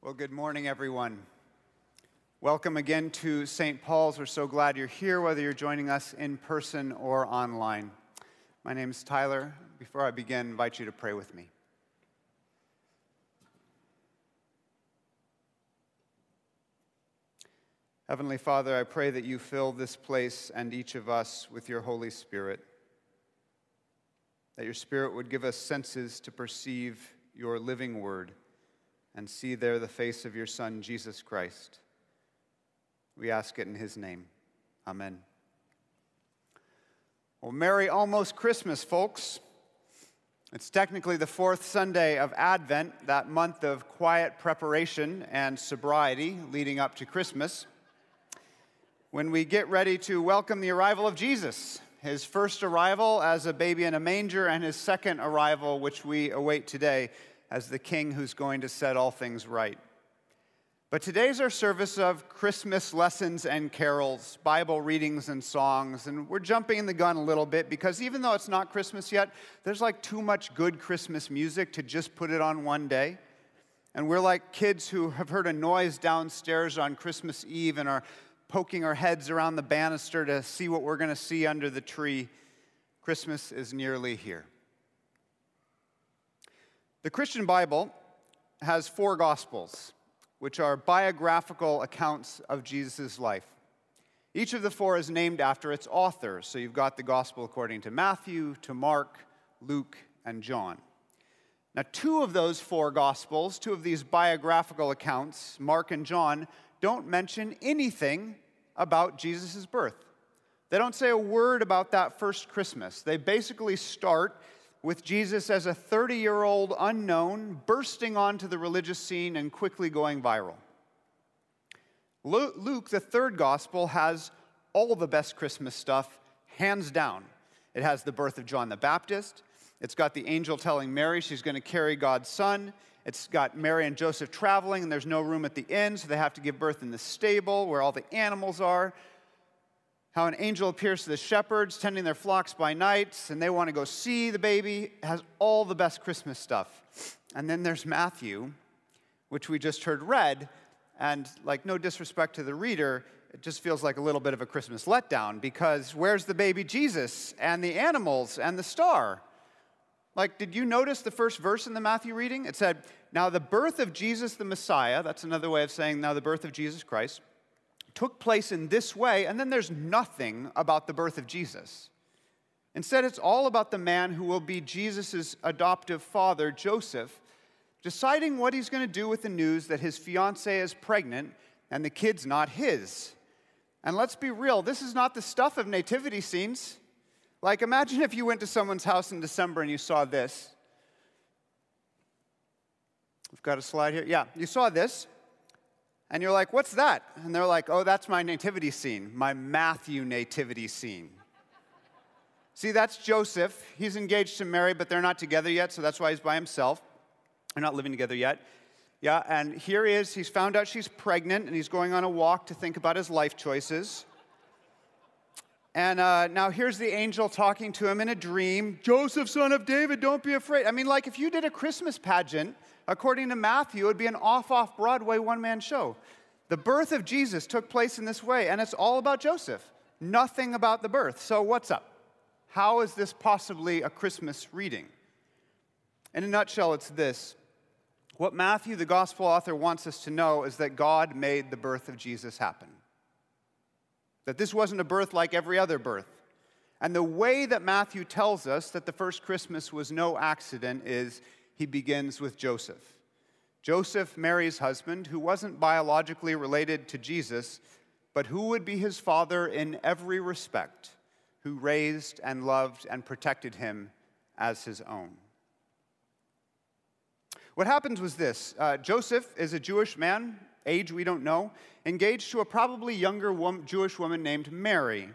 Well, good morning, everyone. Welcome again to St. Paul's. We're so glad you're here, whether you're joining us in person or online. My name is Tyler. Before I begin, I invite you to pray with me. Heavenly Father, I pray that you fill this place and each of us with your Holy Spirit, that your Spirit would give us senses to perceive your living word and see there the face of your Son, Jesus Christ. We ask it in his name. Amen. Well, Merry almost Christmas, folks. It's technically the fourth Sunday of Advent, that month of quiet preparation and sobriety leading up to Christmas, when we get ready to welcome the arrival of Jesus, his first arrival as a baby in a manger, and his second arrival, which we await today, as the king who's going to set all things right. But today's our service of Christmas lessons and carols, Bible readings and songs. And we're jumping in the gun a little bit because even though it's not Christmas yet, there's like too much good Christmas music to just put it on one day. And we're like kids who have heard a noise downstairs on Christmas Eve and are poking our heads around the banister to see what we're going to see under the tree. Christmas is nearly here. The Christian Bible has four Gospels, which are biographical accounts of Jesus' life. Each of the four is named after its author. So you've got the Gospel according to Matthew, to Mark, Luke, and John. Now, two of those four Gospels, two of these biographical accounts, Mark and John, don't mention anything about Jesus' birth. They don't say a word about that first Christmas. They basically start with Jesus as a 30 year old unknown bursting onto the religious scene and quickly going viral. Luke, the third gospel, has all the best Christmas stuff, hands down. It has the birth of John the Baptist. It's got the angel telling Mary she's going to carry God's son. It's got Mary and Joseph traveling, and there's no room at the inn, so they have to give birth in the stable where all the animals are how an angel appears to the shepherds tending their flocks by night, and they want to go see the baby, has all the best Christmas stuff. And then there's Matthew, which we just heard read, and like no disrespect to the reader, it just feels like a little bit of a Christmas letdown because where's the baby Jesus and the animals and the star? Like, did you notice the first verse in the Matthew reading? It said, Now the birth of Jesus the Messiah, that's another way of saying now the birth of Jesus Christ, took place in this way, and then there's nothing about the birth of Jesus. Instead, it's all about the man who will be Jesus' adoptive father, Joseph, deciding what he's going to do with the news that his fiancee is pregnant and the kid's not his. And let's be real, this is not the stuff of nativity scenes. Like, imagine if you went to someone's house in December and you saw this. We've got a slide here. Yeah, you saw this. And you're like, what's that? And they're like, oh, that's my nativity scene, my Matthew nativity scene. See, that's Joseph. He's engaged to Mary, but they're not together yet, so that's why he's by himself. They're not living together yet. Yeah, and here he is. He's found out she's pregnant, and he's going on a walk to think about his life choices. And uh, now here's the angel talking to him in a dream Joseph, son of David, don't be afraid. I mean, like if you did a Christmas pageant according to Matthew, it would be an off off Broadway one man show. The birth of Jesus took place in this way, and it's all about Joseph, nothing about the birth. So, what's up? How is this possibly a Christmas reading? In a nutshell, it's this. What Matthew, the gospel author, wants us to know is that God made the birth of Jesus happen. That this wasn't a birth like every other birth. And the way that Matthew tells us that the first Christmas was no accident is he begins with Joseph. Joseph, Mary's husband, who wasn't biologically related to Jesus, but who would be his father in every respect, who raised and loved and protected him as his own. What happens was this uh, Joseph is a Jewish man, age we don't know, engaged to a probably younger Jewish woman named Mary.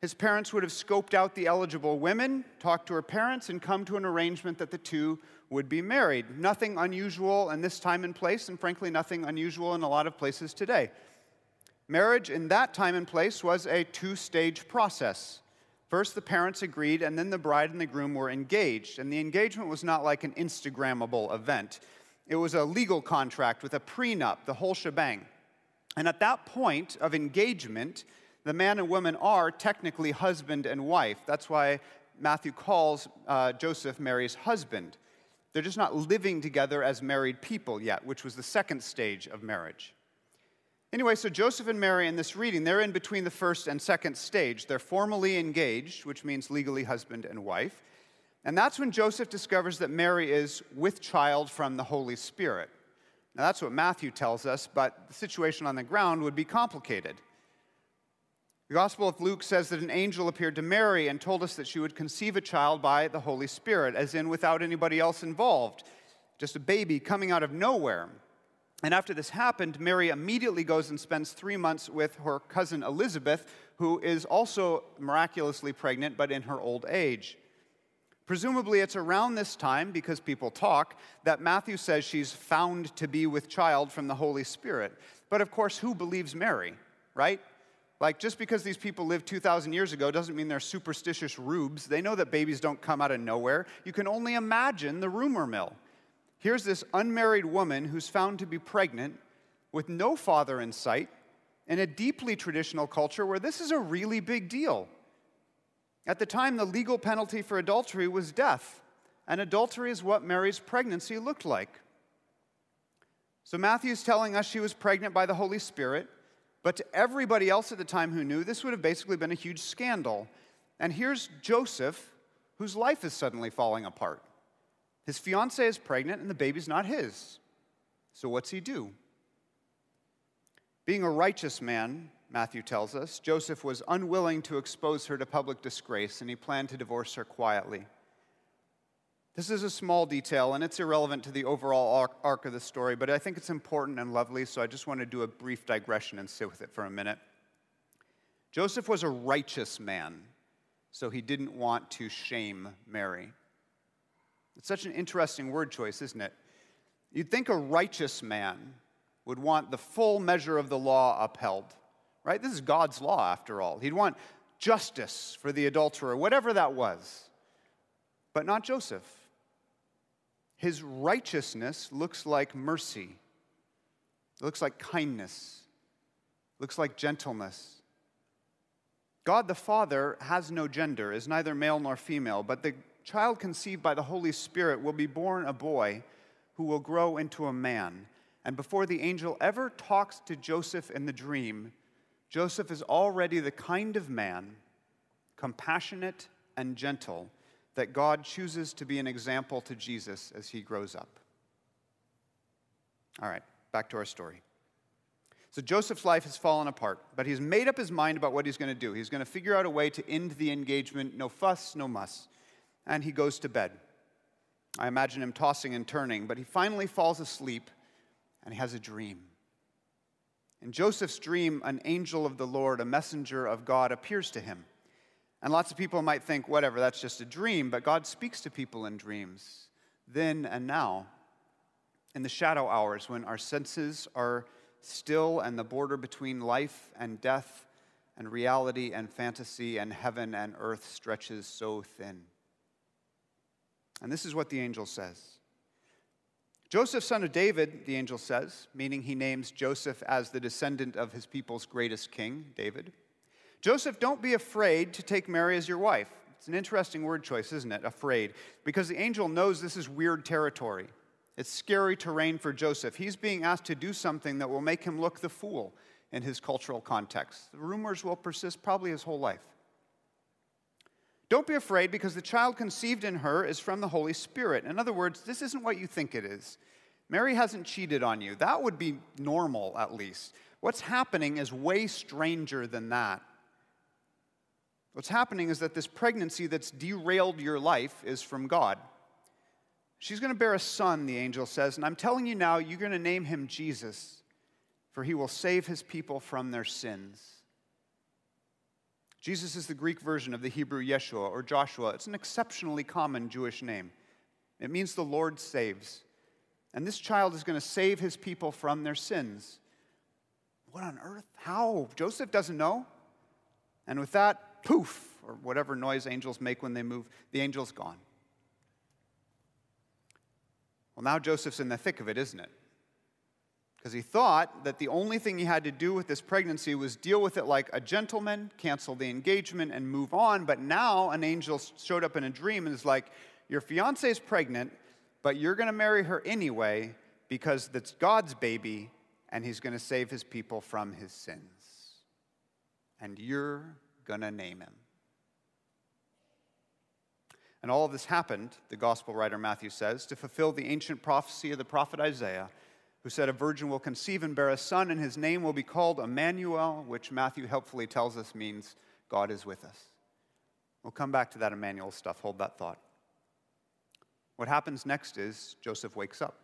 His parents would have scoped out the eligible women, talked to her parents, and come to an arrangement that the two would be married. Nothing unusual in this time and place, and frankly, nothing unusual in a lot of places today. Marriage in that time and place was a two stage process. First, the parents agreed, and then the bride and the groom were engaged. And the engagement was not like an Instagrammable event. It was a legal contract with a prenup, the whole shebang. And at that point of engagement, the man and woman are technically husband and wife. That's why Matthew calls uh, Joseph Mary's husband. They're just not living together as married people yet, which was the second stage of marriage. Anyway, so Joseph and Mary in this reading, they're in between the first and second stage. They're formally engaged, which means legally husband and wife. And that's when Joseph discovers that Mary is with child from the Holy Spirit. Now, that's what Matthew tells us, but the situation on the ground would be complicated. The Gospel of Luke says that an angel appeared to Mary and told us that she would conceive a child by the Holy Spirit, as in without anybody else involved, just a baby coming out of nowhere. And after this happened, Mary immediately goes and spends three months with her cousin Elizabeth, who is also miraculously pregnant, but in her old age. Presumably, it's around this time, because people talk, that Matthew says she's found to be with child from the Holy Spirit. But of course, who believes Mary, right? Like, just because these people lived 2,000 years ago doesn't mean they're superstitious rubes. They know that babies don't come out of nowhere. You can only imagine the rumor mill. Here's this unmarried woman who's found to be pregnant with no father in sight in a deeply traditional culture where this is a really big deal. At the time, the legal penalty for adultery was death, and adultery is what Mary's pregnancy looked like. So Matthew's telling us she was pregnant by the Holy Spirit. But to everybody else at the time who knew, this would have basically been a huge scandal. And here's Joseph, whose life is suddenly falling apart. His fiancee is pregnant, and the baby's not his. So what's he do? Being a righteous man, Matthew tells us, Joseph was unwilling to expose her to public disgrace, and he planned to divorce her quietly. This is a small detail and it's irrelevant to the overall arc of the story, but I think it's important and lovely, so I just want to do a brief digression and sit with it for a minute. Joseph was a righteous man, so he didn't want to shame Mary. It's such an interesting word choice, isn't it? You'd think a righteous man would want the full measure of the law upheld, right? This is God's law, after all. He'd want justice for the adulterer, whatever that was. But not Joseph. His righteousness looks like mercy, it looks like kindness, it looks like gentleness. God the Father has no gender, is neither male nor female, but the child conceived by the Holy Spirit will be born a boy who will grow into a man. And before the angel ever talks to Joseph in the dream, Joseph is already the kind of man, compassionate and gentle, that God chooses to be an example to Jesus as he grows up. All right, back to our story. So Joseph's life has fallen apart, but he's made up his mind about what he's going to do. He's going to figure out a way to end the engagement, no fuss, no muss. And he goes to bed. I imagine him tossing and turning, but he finally falls asleep and he has a dream. In Joseph's dream, an angel of the Lord, a messenger of God, appears to him. And lots of people might think, whatever, that's just a dream, but God speaks to people in dreams, then and now. In the shadow hours, when our senses are still and the border between life and death and reality and fantasy and heaven and earth stretches so thin. And this is what the angel says Joseph, son of David, the angel says, meaning he names Joseph as the descendant of his people's greatest king, David. Joseph, don't be afraid to take Mary as your wife. It's an interesting word choice, isn't it? Afraid. Because the angel knows this is weird territory. It's scary terrain for Joseph. He's being asked to do something that will make him look the fool in his cultural context. The rumors will persist probably his whole life. Don't be afraid because the child conceived in her is from the Holy Spirit. In other words, this isn't what you think it is. Mary hasn't cheated on you. That would be normal, at least. What's happening is way stranger than that. What's happening is that this pregnancy that's derailed your life is from God. She's going to bear a son, the angel says, and I'm telling you now, you're going to name him Jesus, for he will save his people from their sins. Jesus is the Greek version of the Hebrew Yeshua or Joshua. It's an exceptionally common Jewish name. It means the Lord saves. And this child is going to save his people from their sins. What on earth? How? Joseph doesn't know. And with that, poof, or whatever noise angels make when they move, the angel's gone. Well, now Joseph's in the thick of it, isn't it? Because he thought that the only thing he had to do with this pregnancy was deal with it like a gentleman, cancel the engagement, and move on. But now an angel showed up in a dream and is like, Your fiance is pregnant, but you're going to marry her anyway because that's God's baby, and he's going to save his people from his sins. And you're going to name him. And all of this happened, the gospel writer Matthew says, to fulfill the ancient prophecy of the prophet Isaiah, who said, A virgin will conceive and bear a son, and his name will be called Emmanuel, which Matthew helpfully tells us means God is with us. We'll come back to that Emmanuel stuff. Hold that thought. What happens next is Joseph wakes up.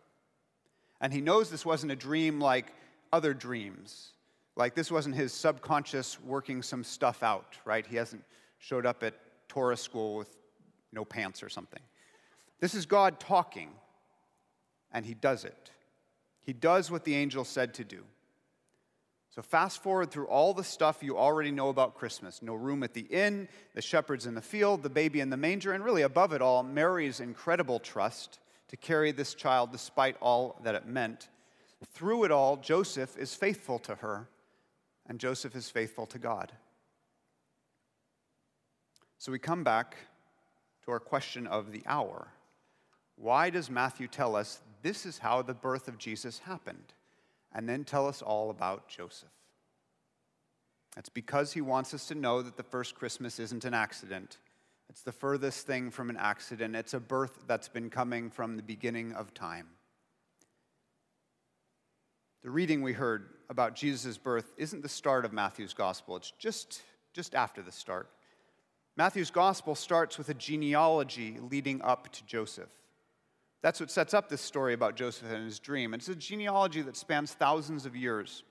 And he knows this wasn't a dream like other dreams. Like this wasn't his subconscious working some stuff out, right? He hasn't showed up at Torah school with no pants or something. This is God talking, and he does it. He does what the angel said to do. So, fast forward through all the stuff you already know about Christmas no room at the inn, the shepherds in the field, the baby in the manger, and really above it all, Mary's incredible trust to carry this child despite all that it meant. Through it all, Joseph is faithful to her, and Joseph is faithful to God. So we come back to our question of the hour. Why does Matthew tell us this is how the birth of Jesus happened? and then tell us all about Joseph. That's because he wants us to know that the first Christmas isn't an accident. It's the furthest thing from an accident. It's a birth that's been coming from the beginning of time. The reading we heard about Jesus' birth isn't the start of Matthew's gospel, it's just, just after the start. Matthew's gospel starts with a genealogy leading up to Joseph. That's what sets up this story about Joseph and his dream. It's a genealogy that spans thousands of years.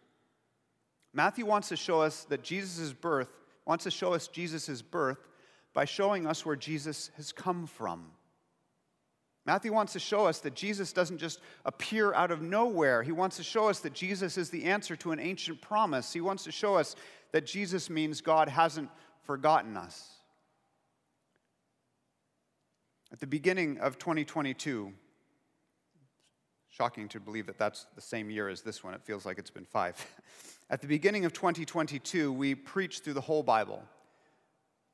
Matthew wants to show us that Jesus' birth, wants to show us Jesus' birth by showing us where Jesus has come from. Matthew wants to show us that Jesus doesn't just appear out of nowhere. He wants to show us that Jesus is the answer to an ancient promise. He wants to show us that Jesus means God hasn't forgotten us. At the beginning of 2022, shocking to believe that that's the same year as this one, it feels like it's been five. At the beginning of 2022, we preached through the whole Bible.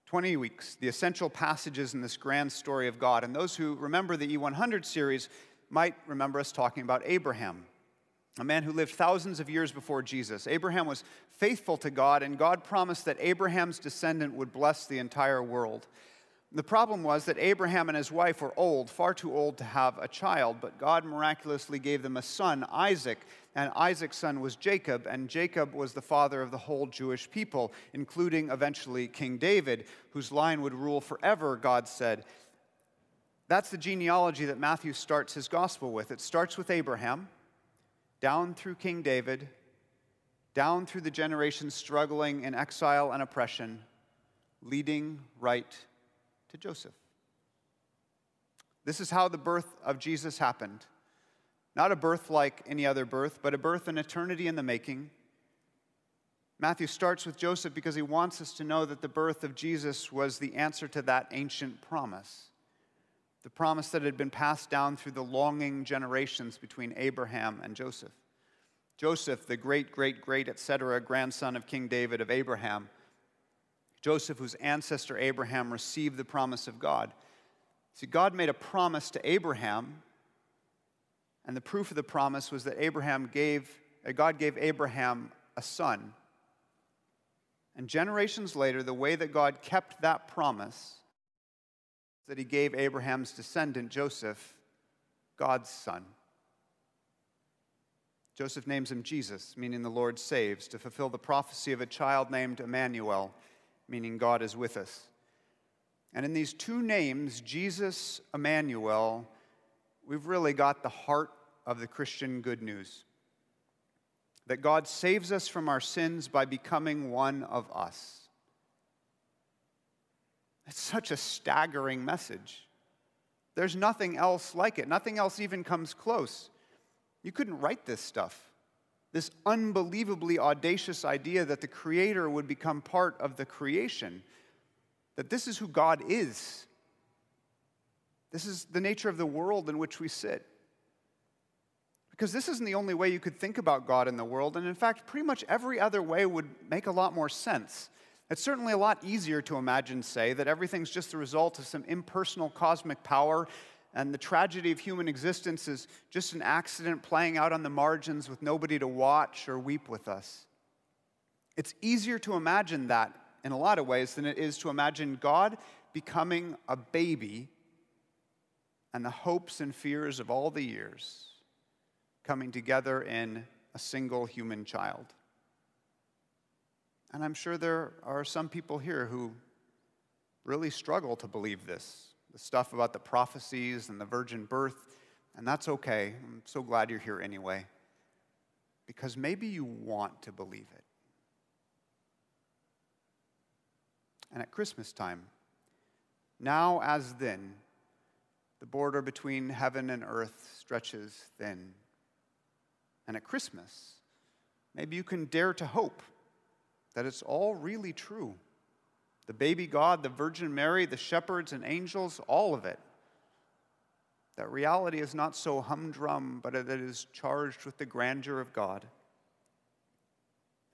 20 weeks, the essential passages in this grand story of God. And those who remember the E100 series might remember us talking about Abraham, a man who lived thousands of years before Jesus. Abraham was faithful to God, and God promised that Abraham's descendant would bless the entire world. The problem was that Abraham and his wife were old, far too old to have a child, but God miraculously gave them a son, Isaac, and Isaac's son was Jacob, and Jacob was the father of the whole Jewish people, including eventually King David, whose line would rule forever, God said. That's the genealogy that Matthew starts his gospel with. It starts with Abraham, down through King David, down through the generations struggling in exile and oppression, leading right to Joseph. This is how the birth of Jesus happened. Not a birth like any other birth, but a birth in eternity in the making. Matthew starts with Joseph because he wants us to know that the birth of Jesus was the answer to that ancient promise. The promise that had been passed down through the longing generations between Abraham and Joseph. Joseph, the great, great, great, etc., grandson of King David of Abraham, Joseph, whose ancestor Abraham received the promise of God. See, God made a promise to Abraham, and the proof of the promise was that Abraham gave, uh, God gave Abraham a son. And generations later, the way that God kept that promise that he gave Abraham's descendant, Joseph, God's son. Joseph names him Jesus, meaning the Lord saves, to fulfill the prophecy of a child named Emmanuel meaning God is with us. And in these two names, Jesus, Emmanuel, we've really got the heart of the Christian good news that God saves us from our sins by becoming one of us. It's such a staggering message. There's nothing else like it, nothing else even comes close. You couldn't write this stuff this unbelievably audacious idea that the Creator would become part of the creation, that this is who God is. This is the nature of the world in which we sit. Because this isn't the only way you could think about God in the world, and in fact, pretty much every other way would make a lot more sense. It's certainly a lot easier to imagine, say, that everything's just the result of some impersonal cosmic power and the tragedy of human existence is just an accident playing out on the margins with nobody to watch or weep with us. It's easier to imagine that in a lot of ways than it is to imagine God becoming a baby and the hopes and fears of all the years coming together in a single human child. And I'm sure there are some people here who really struggle to believe this the stuff about the prophecies and the virgin birth, and that's okay. I'm so glad you're here anyway, because maybe you want to believe it. And at Christmas time, now as then, the border between heaven and earth stretches thin. And at Christmas, maybe you can dare to hope that it's all really true. The baby God, the Virgin Mary, the shepherds and angels, all of it. That reality is not so humdrum, but that it is charged with the grandeur of God.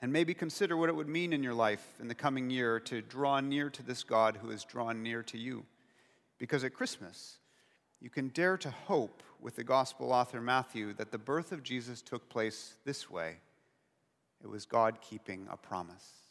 And maybe consider what it would mean in your life in the coming year to draw near to this God who has drawn near to you. Because at Christmas, you can dare to hope with the gospel author Matthew that the birth of Jesus took place this way it was God keeping a promise.